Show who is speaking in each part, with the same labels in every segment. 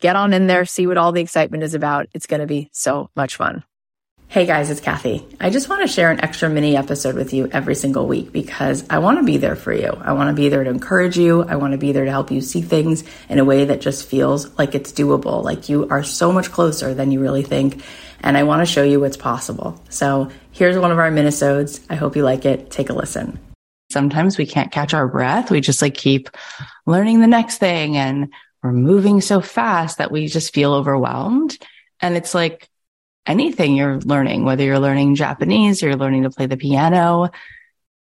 Speaker 1: get on in there, see what all the excitement is about. It's going to be so much fun. Hey guys, it's Cathy. I just want to share an extra mini episode with you every single week because I want to be there for you. I want to be there to encourage you. I want to be there to help you see things in a way that just feels like it's doable, like you are so much closer than you really think. And I want to show you what's possible. So here's one of our minisodes. I hope you like it. Take a listen. Sometimes we can't catch our breath. We just like keep learning the next thing and we're moving so fast that we just feel overwhelmed. And it's like anything you're learning, whether you're learning Japanese or you're learning to play the piano,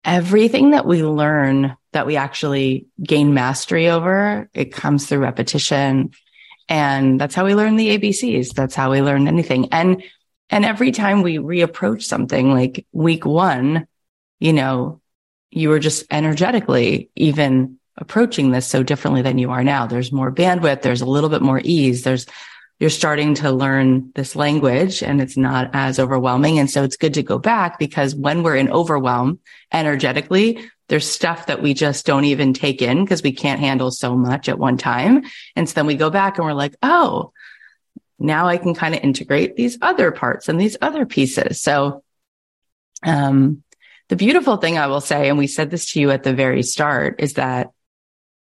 Speaker 1: everything that we learn that we actually gain mastery over, it comes through repetition. And that's how we learn the ABCs. That's how we learn anything. And, and every time we reapproach something like week one, you know, you were just energetically even approaching this so differently than you are now. There's more bandwidth. There's a little bit more ease. There's, you're starting to learn this language and it's not as overwhelming. And so it's good to go back because when we're in overwhelm energetically, there's stuff that we just don't even take in because we can't handle so much at one time. And so then we go back and we're like, Oh, now I can kind of integrate these other parts and these other pieces. So, um, the beautiful thing I will say, and we said this to you at the very start is that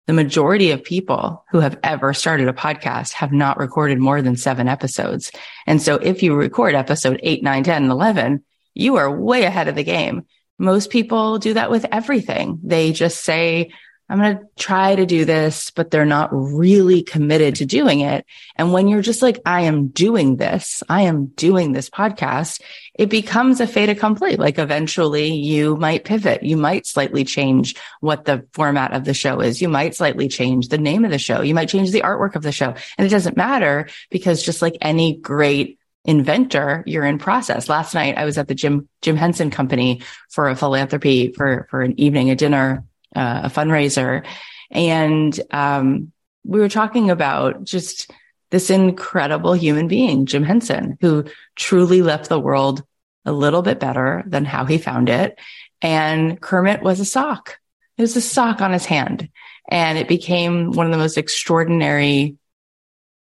Speaker 1: the majority of people who have ever started a podcast have not recorded more than seven episodes. And so if you record episode eight, nine, 10, and 11, you are way ahead of the game. Most people do that with everything. They just say, I'm going to try to do this, but they're not really committed to doing it. And when you're just like, I am doing this, I am doing this podcast, it becomes a fait accompli. Like eventually you might pivot. You might slightly change what the format of the show is. You might slightly change the name of the show. You might change the artwork of the show. And it doesn't matter because just like any great inventor, you're in process. Last night I was at the Jim, Jim Henson company for a philanthropy for, for an evening, a dinner uh, a fundraiser. And um, we were talking about just this incredible human being, Jim Henson, who truly left the world a little bit better than how he found it. And Kermit was a sock. It was a sock on his hand. And it became one of the most extraordinary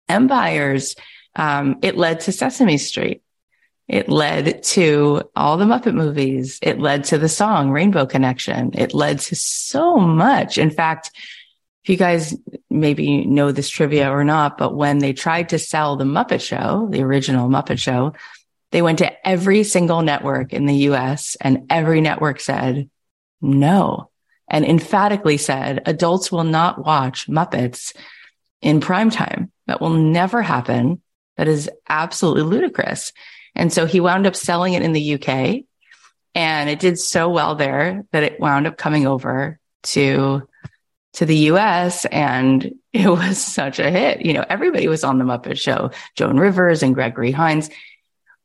Speaker 1: empires Um, it led to Sesame Street. It led to all the Muppet movies. It led to the song Rainbow Connection. It led to so much. In fact, if you guys maybe know this trivia or not, but when they tried to sell the Muppet Show, the original Muppet Show, they went to every single network in the US and every network said no and emphatically said adults will not watch Muppets in prime time. That will never happen. That is absolutely ludicrous. And so he wound up selling it in the UK and it did so well there that it wound up coming over to to the US and it was such a hit. You know, everybody was on the Muppet Show, Joan Rivers and Gregory Hines.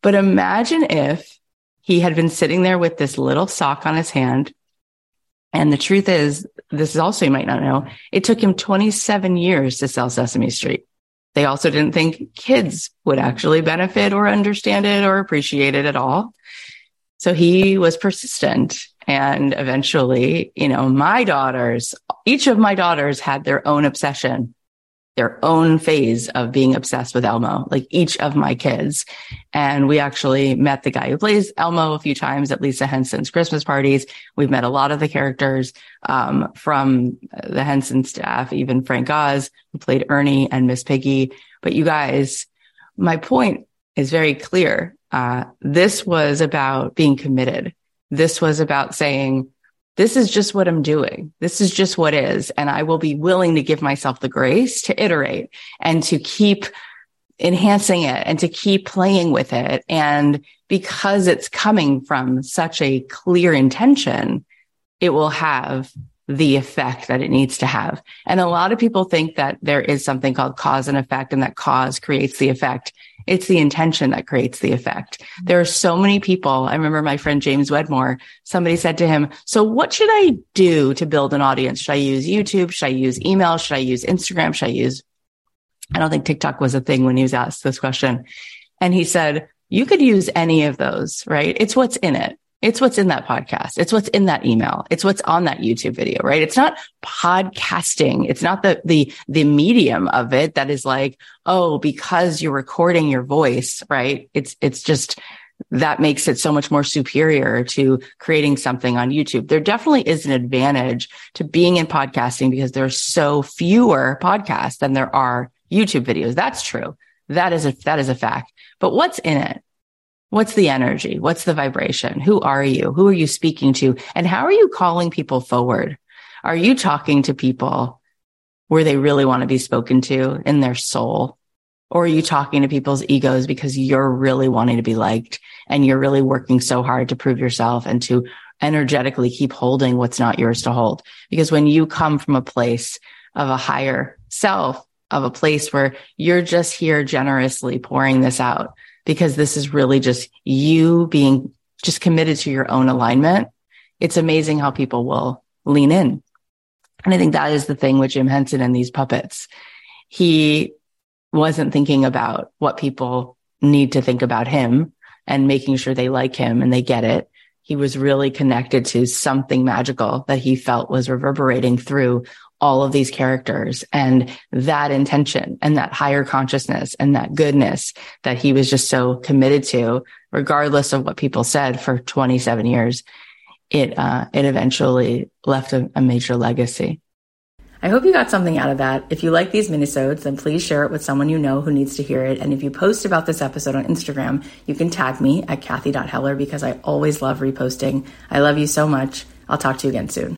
Speaker 1: But imagine if he had been sitting there with this little sock on his hand. And the truth is, this is also, you might not know, it took him 27 years to sell Sesame Street. They also didn't think kids would actually benefit or understand it or appreciate it at all. So he was persistent and eventually, you know, my daughters, each of my daughters had their own obsession, their own phase of being obsessed with Elmo, like each of my kids. And we actually met the guy who plays Elmo a few times at Lisa Henson's Christmas parties. We've met a lot of the characters um, from the Henson staff, even Frank Oz, who played Ernie and Miss Piggy. But you guys, my point is very clear. Uh, this was about being committed this was about saying, this is just what I'm doing. This is just what is. And I will be willing to give myself the grace to iterate and to keep enhancing it and to keep playing with it. And because it's coming from such a clear intention, it will have the effect that it needs to have. And a lot of people think that there is something called cause and effect and that cause creates the effect. It's the intention that creates the effect. There are so many people. I remember my friend James Wedmore, somebody said to him, so what should I do to build an audience? Should I use YouTube? Should I use email? Should I use Instagram? Should I use, I don't think TikTok was a thing when he was asked this question. And he said, you could use any of those, right? It's what's in it. It's what's in that podcast. It's what's in that email. It's what's on that YouTube video, right? It's not podcasting. It's not the, the, the medium of it that is like, oh, because you're recording your voice, right? It's, it's just, that makes it so much more superior to creating something on YouTube. There definitely is an advantage to being in podcasting because there's so fewer podcasts than there are YouTube videos. That's true. That is a, that is a fact. But what's in it? What's the energy? What's the vibration? Who are you? Who are you speaking to? And how are you calling people forward? Are you talking to people where they really want to be spoken to in their soul? Or are you talking to people's egos because you're really wanting to be liked and you're really working so hard to prove yourself and to energetically keep holding what's not yours to hold? Because when you come from a place of a higher self, of a place where you're just here generously pouring this out, because this is really just you being just committed to your own alignment. It's amazing how people will lean in. And I think that is the thing with Jim Henson and these puppets. He wasn't thinking about what people need to think about him and making sure they like him and they get it. He was really connected to something magical that he felt was reverberating through all of these characters and that intention and that higher consciousness and that goodness that he was just so committed to, regardless of what people said for 27 years, it, uh, it eventually left a, a major legacy.
Speaker 2: I hope you got something out of that. If you like these minisodes, then please share it with someone you know who needs to hear it. And if you post about this episode on Instagram, you can tag me at Cathy.Heller because I always love reposting. I love you so much. I'll talk to you again soon.